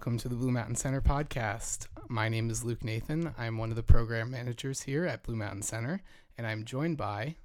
Welcome to the Blue Mountain Center podcast. My name is Luke Nathan. I'm one of the program managers here at Blue Mountain Center, and I'm joined by,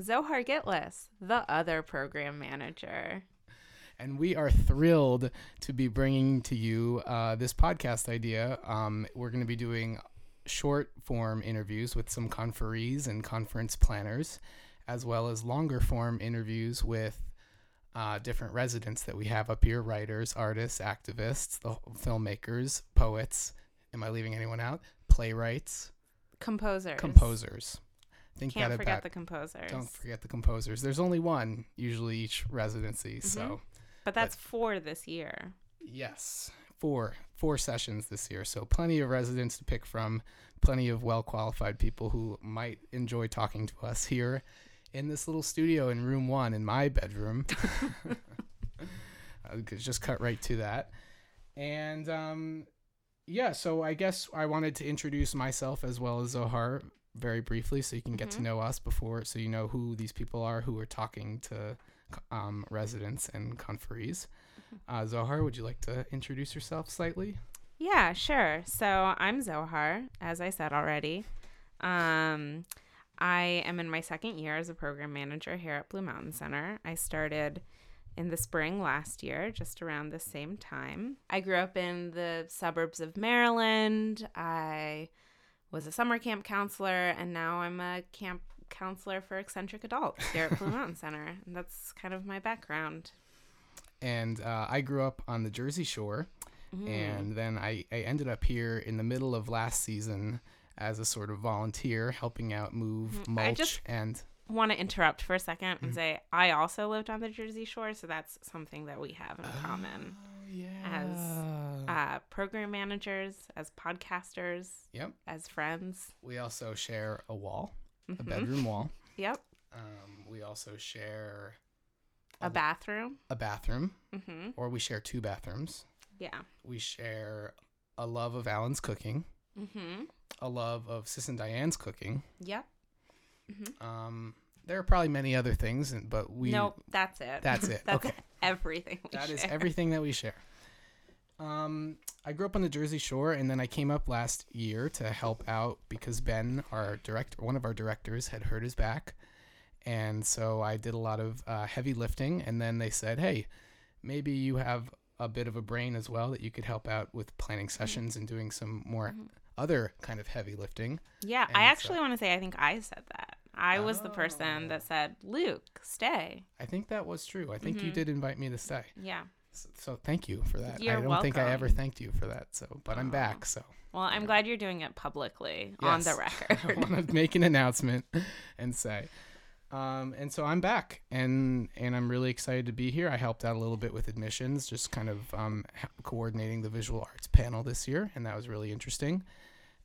Zohar Gitlis, the other program manager. and we are thrilled to be bringing to you uh, this podcast idea. Um, we're going to be doing short form interviews with some conferees and conference planners, as well as longer form interviews with uh, different residents that we have up here writers, artists, activists, the filmmakers, poets. Am I leaving anyone out? Playwrights, Composers. composers. Think Can't forget about. the composers. Don't forget the composers. There's only one usually each residency, so but that's four this year. yes, four four sessions this year. So plenty of residents to pick from, plenty of well qualified people who might enjoy talking to us here in this little studio in room one in my bedroom. I could just cut right to that. And um, yeah, so I guess I wanted to introduce myself as well as Zohar very briefly so you can get to Mhm. know us before, so you know who these people are who are talking to um, residents and conferees. Uh, Zohar, would you like to introduce yourself slightly? Yeah, sure. So I'm Zohar, as I said already. Um, I am in my second year as a program manager here at Blue Mountain Center. I started in the spring last year, just around the same time. I grew up in the suburbs of Maryland. I was a summer camp counselor, and now I'm a camp counselor for eccentric adults here at Blue Mountain Center. And that's kind of my background. And uh, I grew up on the Jersey Shore, Mm. and then I, I ended up here in the middle of last season as a sort of volunteer, helping out move. I mulch just- and want to interrupt for a 2nd Mhm. and say I also lived on the Jersey Shore, so that's something that we have in common. Oh, yeah. As uh, program managers, as podcasters, yep. as friends. We also share a wall, a Mhm. bedroom wall. Yep, Um, we also share a bathroom. a bathroom, hmm or we share two bathrooms. Yeah. We share a love of Alan's cooking, hmm a love of Sis and Diane's cooking. Yep. hmm Um, there are probably many other things, but we nope, that's it. That's it. that's Okay. everything. We That is share. everything that we share. Um, I grew up on the Jersey Shore, and then I came up last year to help out because Ben, our director, one of our directors, had hurt his back, and so I did a lot of uh, heavy lifting. And then they said, "Hey, maybe you have a bit of a brain as well that you could help out with planning sessions and doing some more Mhm. Other kind of heavy lifting." Yeah, and I so- actually want to say I think I said that. I was the person Oh. that said, "Luke, stay." I think that was true. I think you Mhm. did invite me to stay. Yeah. So, so thank you for that. You're I don't think I ever thanked you for that. So, but I'm back. So. Well, I'm Yeah. glad you're doing it publicly on the Yes. I want to make an announcement and say. Um, and so I'm back, and and I'm really excited to be here. I helped out a little bit with admissions, just kind of um, coordinating the visual arts panel this year, and that was really interesting.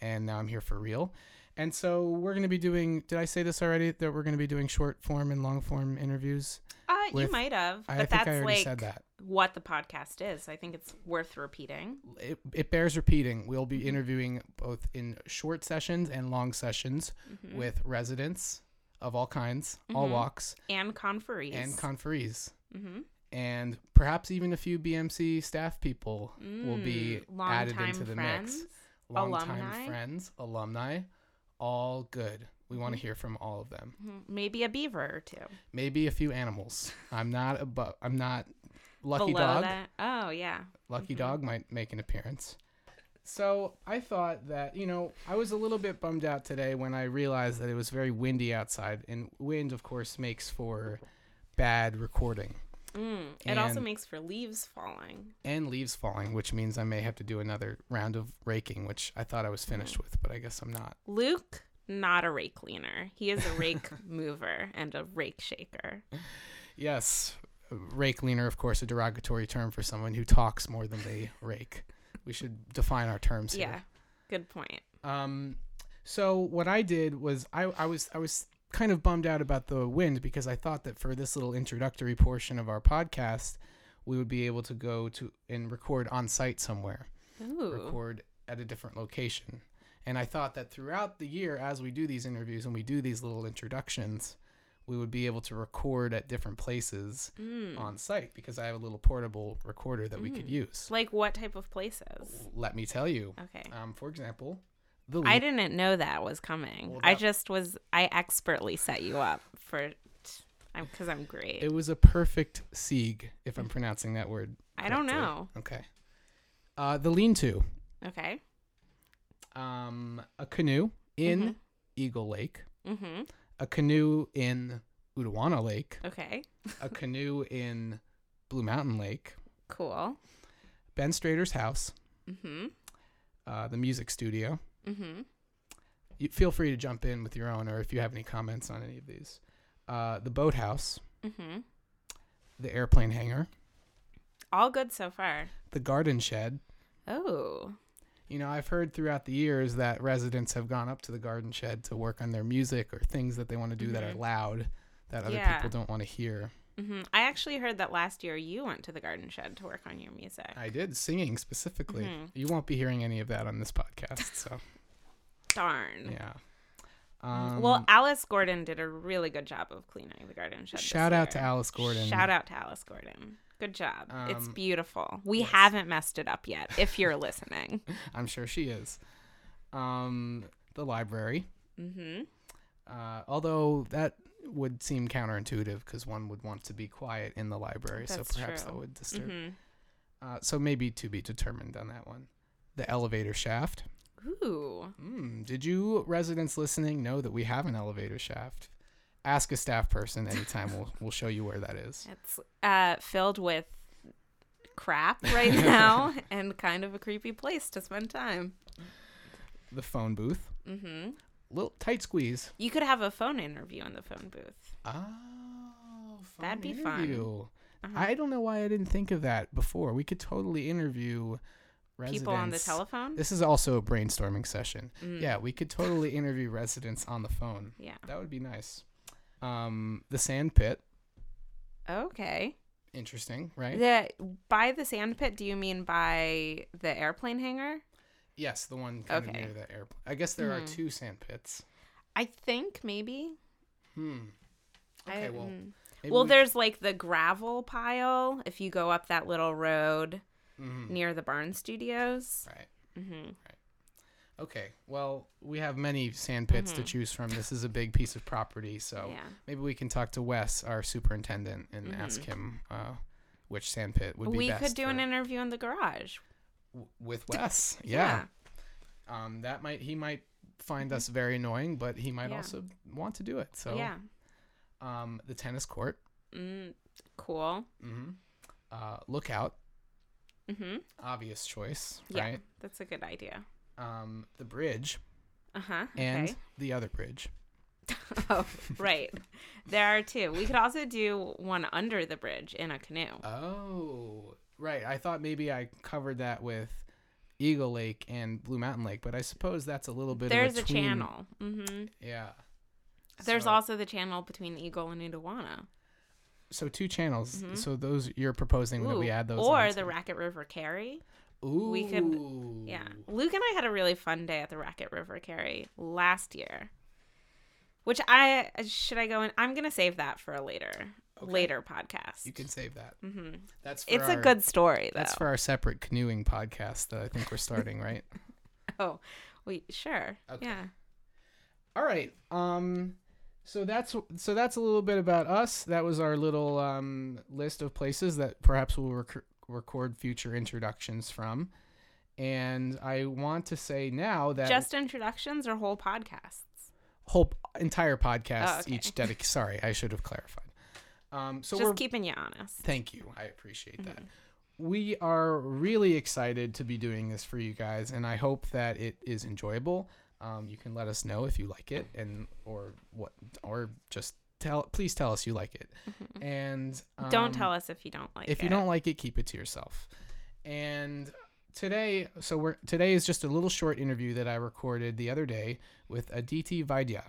And now I'm here for real. And so we're going to be doing. Did I say this already? That we're going to be doing short form and long form interviews. Uh, you might have, I but think I that's already like said that. what the podcast is. I think it's worth repeating. It, it bears repeating. We'll be Mhm. interviewing both in short sessions and long sessions Mhm. with residents of all kinds, all Mhm. walks, and conferees. and conferees. mm-hmm. and perhaps even a few BMC staff people will be added into the friends. mix. Longtime alumni. friends, alumni, all good. We want to Mhm. hear from all of them. Mhm. Maybe a beaver or two. Maybe a few animals. I'm not a bu- I'm not lucky Below dog. that. Oh yeah. Lucky Mhm. dog might make an appearance. So I thought that you know I was a little bit bummed out today when I realized that it was very windy outside, and wind, of course, makes for bad recording. Mm. It also makes for leaves falling. and leaves falling, which means I may have to do another round of raking, which I thought I was finished with, but I guess I'm not. Luke, not a rake cleaner. He is a rake mover and a rake shaker. Yes, rake leaner, of course, a derogatory term for someone who talks more than they rake. We should define our terms here. Yeah. Good point. Um, so what I did was I, I was I was kind of bummed out about the wind because I thought that for this little introductory portion of our podcast, we would be able to go to and record on site somewhere. Ooh. record at a different location. And I thought that throughout the year, as we do these interviews and we do these little introductions, we would be able to record at different places Mm. on site because I have a little portable recorder that we could Mm. use. Like what type of places? Let me tell you. Okay. Um, for example, the I didn't know that was coming. Well, I just was. I expertly set you up for, because I'm great. it was a perfect sieg, if I'm pronouncing that word. I don't correctly. know. Okay. Uh, the lean-to, Okay. um, a canoe in Mhm. Eagle Lake, Mm-hmm. a canoe in Utowana Lake, Okay. a canoe in Blue Mountain Lake, Cool. Ben Strader's house, Mm-hmm. uh, the music studio. Mm-hmm. You feel free to jump in with your own, or if you have any comments on any of these. Uh, the boathouse, Mm-hmm. the airplane hangar, All good so far. the garden shed. Oh. You know, I've heard throughout the years that residents have gone up to the garden shed to work on their music or things that they want to do that are Mhm. loud that other Yeah. people don't want to hear. Mm-hmm. I actually heard that last year you went to the garden shed to work on your music. I did singing specifically. Mhm. You won't be hearing any of that on this podcast, so Darn. yeah. Um, well, Alice Gordon did a really good job of cleaning the garden shed. shout out to. Alice Gordon. Shout out to Alice Gordon. Good job. it's Um, beautiful. We yes. haven't messed it up yet. If you're listening. I'm sure she is. Um, the library. mm-hmm. Uh, although that would seem counterintuitive because one would want to be quiet in the library, so That's perhaps that would disturb. Mm-hmm. Uh, so maybe to be determined on that one. The elevator shaft. Ooh. Mm, did you residents listening know that we have an elevator shaft? Ask a staff person anytime. we'll we'll show you where that is. It's uh, filled with crap right now and kind of a creepy place to spend time. The phone booth. Mm-hmm. Little tight squeeze. You could have a phone interview in the phone booth. Oh, That'd be fun. Uh-huh. I don't know why I didn't think of that before. We could totally interview residents. People on the telephone. This is also a brainstorming session. Mm. Yeah, we could totally interview residents on the phone. Yeah. That would be nice. Um, the sand pit. Okay. Interesting, right? The by the sand pit, do you mean by the airplane hangar? Yes, the one kind Okay. of near the airplane. I guess there are Mhm. two sand pits. I think maybe. Hmm. Okay, I- well, mm. maybe well, we- there's like the gravel pile if you go up that little road Mhm. near the Barn Studios. Right. hmm Okay. Well, we have many sand pits to Mhm. choose from. This is a big piece of property, so Yeah. maybe we can talk to Wes, our superintendent, and ask Mhm. him uh, which sand pit would be We best. We could do an interview in the garage. w- with Wes. yeah. Um, that might he might find us very annoying, but he might Mm-hmm. Yeah. also want to do it. So, Yeah. um, the tennis court. Mm, cool. Mm-hmm. Uh, lookout. Hmm Obvious choice, Yeah. right? That's a good idea. Um, the bridge Uh huh. and Okay. the other bridge. oh, right. There are two. We could also do one under the bridge in a canoe. Oh, right. I thought maybe I covered that with Eagle Lake and Blue Mountain Lake, but I suppose that's a little bit. There's of a tween- channel. hmm Yeah. There's So- also the channel between Eagle and Utowana. So two channels. Mhm. So those you're proposing that we add those. or the Raquette River Carry. Ooh. we could- Yeah. Luke and I had a really fun day at the Raquette River Carry last year. Which I should I go in I'm gonna save that for a later Okay. later podcast. You can save that. Mm-hmm. That's for It's a good story though. That's for our separate canoeing podcast that I think we're starting, right? oh, we sure. Okay. Yeah. All right. Um so that's so that's a little bit about us. That was our little um list of places that perhaps we'll rec- record future introductions from. And I want to say now that Just introductions or whole podcasts. whole entire podcasts Oh, okay. each dedic sorry, I should have clarified. Um so Just keeping you honest. Thank you. I appreciate that. Mhm. We are really excited to be doing this for you guys, and I hope that it is enjoyable. Um, you can let us know if you like it, and or what, or just tell. Please tell us you like it, Mhm. and um, don't tell us if you don't like if it. If you don't like it. Keep it to yourself. And today, so we're today is just a little short interview that I recorded the other day with Aditi Vaidya.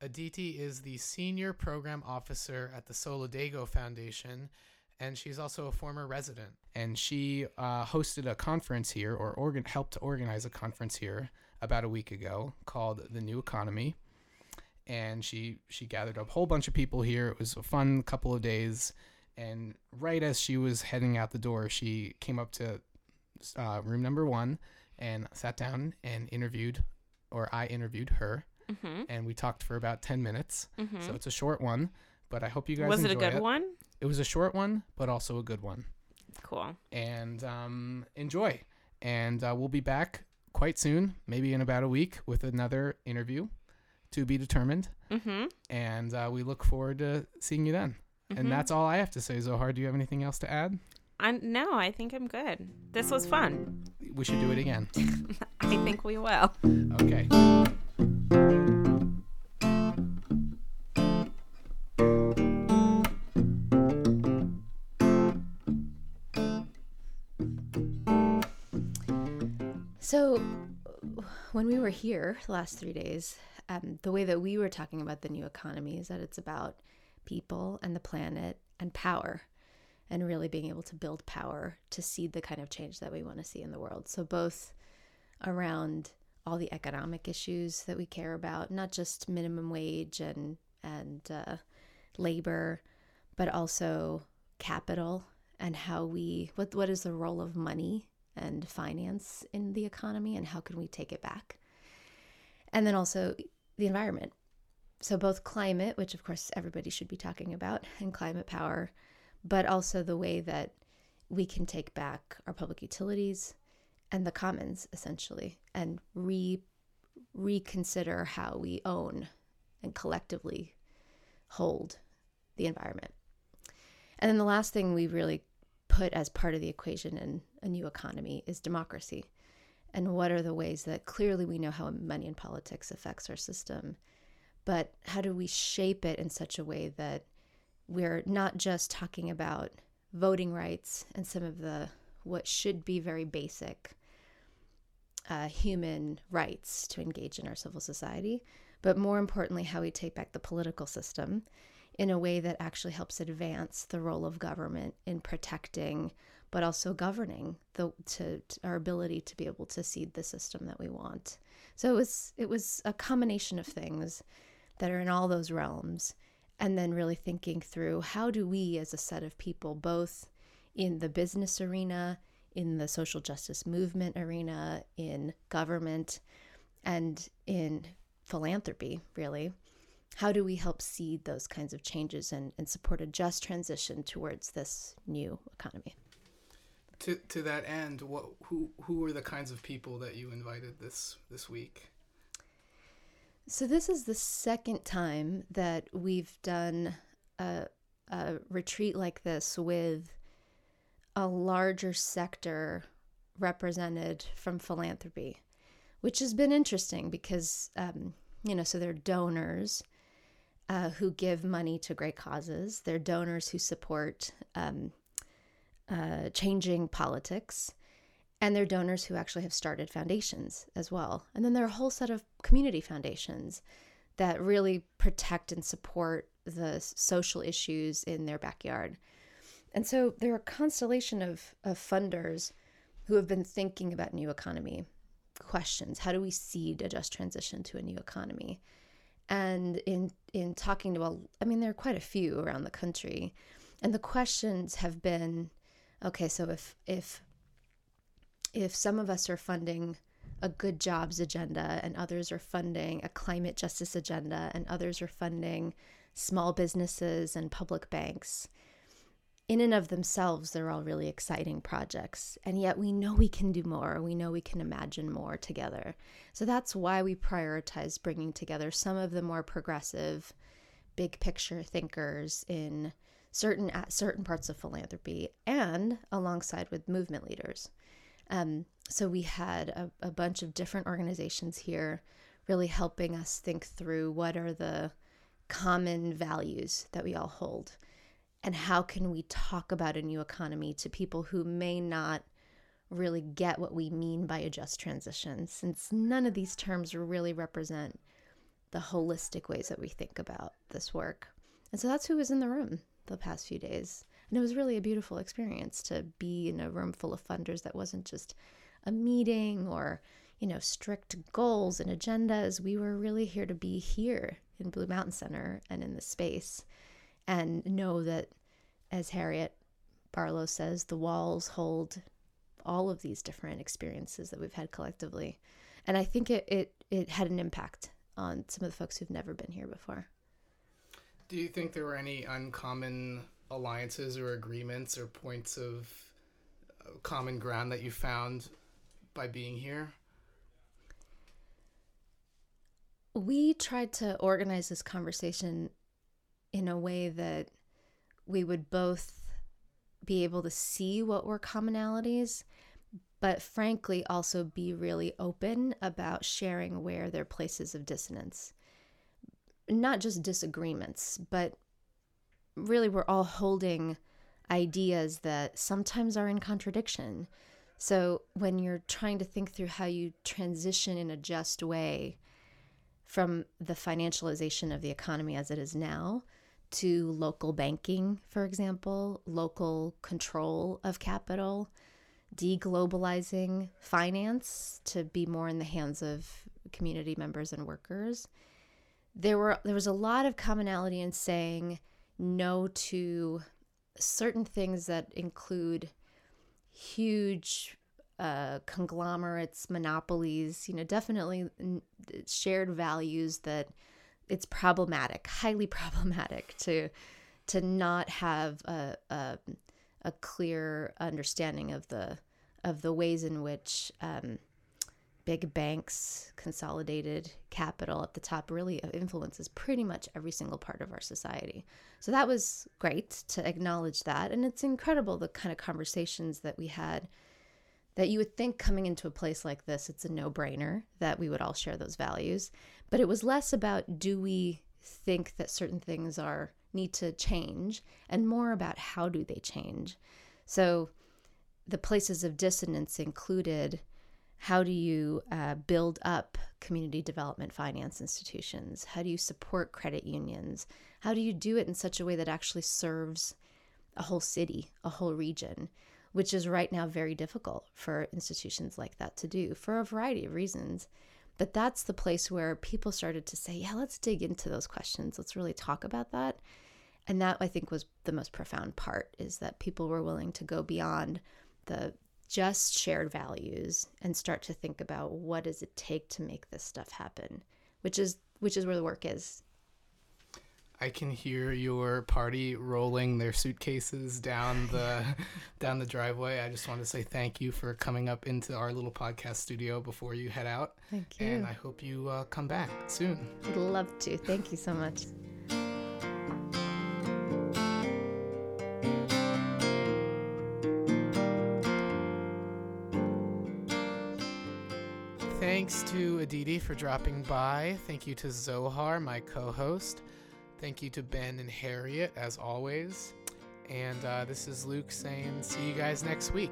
Aditi is the senior program officer at the Solidago Foundation, and she's also a former resident. And she uh, hosted a conference here, or organ- helped to organize a conference here about a week ago called The New Economy. and she she gathered a whole bunch of people here. It was a fun couple of days, and right as she was heading out the door, she came up to uh, room number one and sat down and interviewed, or I interviewed her, Mm-hmm. and we talked for about ten minutes. Mm-hmm. So it's a short one, but I hope you guys Was it a good one? It was a short one, but also a good one Cool. and um, enjoy. And uh, we'll be back quite soon, maybe in about a week, with another interview to be determined. Mm-hmm. And uh, we look forward to seeing you then. Mhm. And that's all I have to say, Zohar. Do you have anything else to add? I, no, I think I'm good. This was fun. We should do it again. I think we will. Okay. When we were here the last three days, um, the way that we were talking about the new economy is that it's about people and the planet and power, and really being able to build power to seed the kind of change that we want to see in the world. So, both around all the economic issues that we care about, not just minimum wage and and uh, labor, but also capital and how we what what is the role of money and finance in the economy and how can we take it back? And then also the environment. So both climate which of course everybody should be talking about and climate power but also the way that we can take back our public utilities and the commons essentially and re reconsider how we own and collectively hold the environment. And then the last thing we really put as part of the equation in a new economy is democracy. And what are the ways that clearly we know how money and politics affects our system, but how do we shape it in such a way that we're not just talking about voting rights and some of the what should be very basic uh, human rights to engage in our civil society, but more importantly, how we take back the political system in a way that actually helps advance the role of government in protecting but also governing the to, to our ability to be able to seed the system that we want. So it was it was a combination of things that are in all those realms and then really thinking through how do we as a set of people both in the business arena, in the social justice movement arena, in government and in philanthropy really how do we help seed those kinds of changes and, and support a just transition towards this new economy? To to that end, what who who were the kinds of people that you invited this this week? So, this is the second time that we've done a, a retreat like this with a larger sector represented from philanthropy, which has been interesting because, um, you know, so they're donors uh, who give money to great causes. They're donors who support um, uh, changing politics. And they're donors who actually have started foundations as well. And then there are a whole set of community foundations that really protect and support the social issues in their backyard. And so there are a constellation of, of funders who have been thinking about new economy questions. How do we seed a just transition to a new economy? And in in talking to well i mean there are quite a few around the country. And the questions have been okay so if if if some of us are funding a good jobs agenda and others are funding a climate justice agenda and others are funding small businesses and public banks in and of themselves they're all really exciting projects and yet we know we can do more we know we can imagine more together. So that's why we prioritize bringing together some of the more progressive big picture thinkers in certain at certain parts of philanthropy and alongside with movement leaders. Um, so we had a, a bunch of different organizations here really helping us think through what are the common values that we all hold and how can we talk about a new economy to people who may not really get what we mean by a just transition since none of these terms really represent the holistic ways that we think about this work? And so that's who was in the room the past few days. And it was really a beautiful experience to be in a room full of funders that wasn't just a meeting or you know strict goals and agendas. We were really here to be here in Blue Mountain Center and in the space, and know that, as Harriet Barlow says, the walls hold all of these different experiences that we've had collectively. And I think it, it, it had an impact on some of the folks who've never been here before. Do you think there were any uncommon alliances or agreements or points of uh, common ground that you found by being here? We tried to organize this conversation in a way that we would both be able to see what were commonalities, but frankly, also be really open about sharing where there are places of dissonance. Not just disagreements, but really we're all holding ideas that sometimes are in contradiction. So when you're trying to think through how you transition in a just way from the financialization of the economy as it is now to local banking, for example, local control of capital, deglobalizing finance to be more in the hands of community members and workers. There were there was a lot of commonality in saying no to certain things that include huge uh, conglomerates, monopolies, you know, definitely shared values that it's problematic, highly problematic to to not have a, a, a clear understanding of the of the ways in which um, big banks, consolidated capital at the top really influences pretty much every single part of our society. So that was great to acknowledge that. And it's incredible the kind of conversations that we had that you would think coming into a place like this, it's a no brainer that we would all share those values. But it was less about do we think that certain things are need to change and more about how do they change. So the places of dissonance included how do you uh, build up community development finance institutions? How do you support credit unions? How do you do it in such a way that actually serves a whole city, a whole region? Which is right now very difficult for institutions like that to do for a variety of reasons. But that's the place where people started to say, yeah, let's dig into those questions. Let's really talk about that. And that I think was the most profound part is that people were willing to go beyond the just shared values and start to think about what does it take to make this stuff happen, which is which is where the work is I can hear your party rolling their suitcases down the down the driveway. I just want to say thank you for coming up into our little podcast studio before you head out. Thank you. And I hope you uh, come back soon. I'd love to. Thank you so much. Thanks to Aditi for dropping by. Thank you to Zohar, my co host. Thank you to Ben and Harriet, as always. And uh, this is Luke saying, see you guys next week.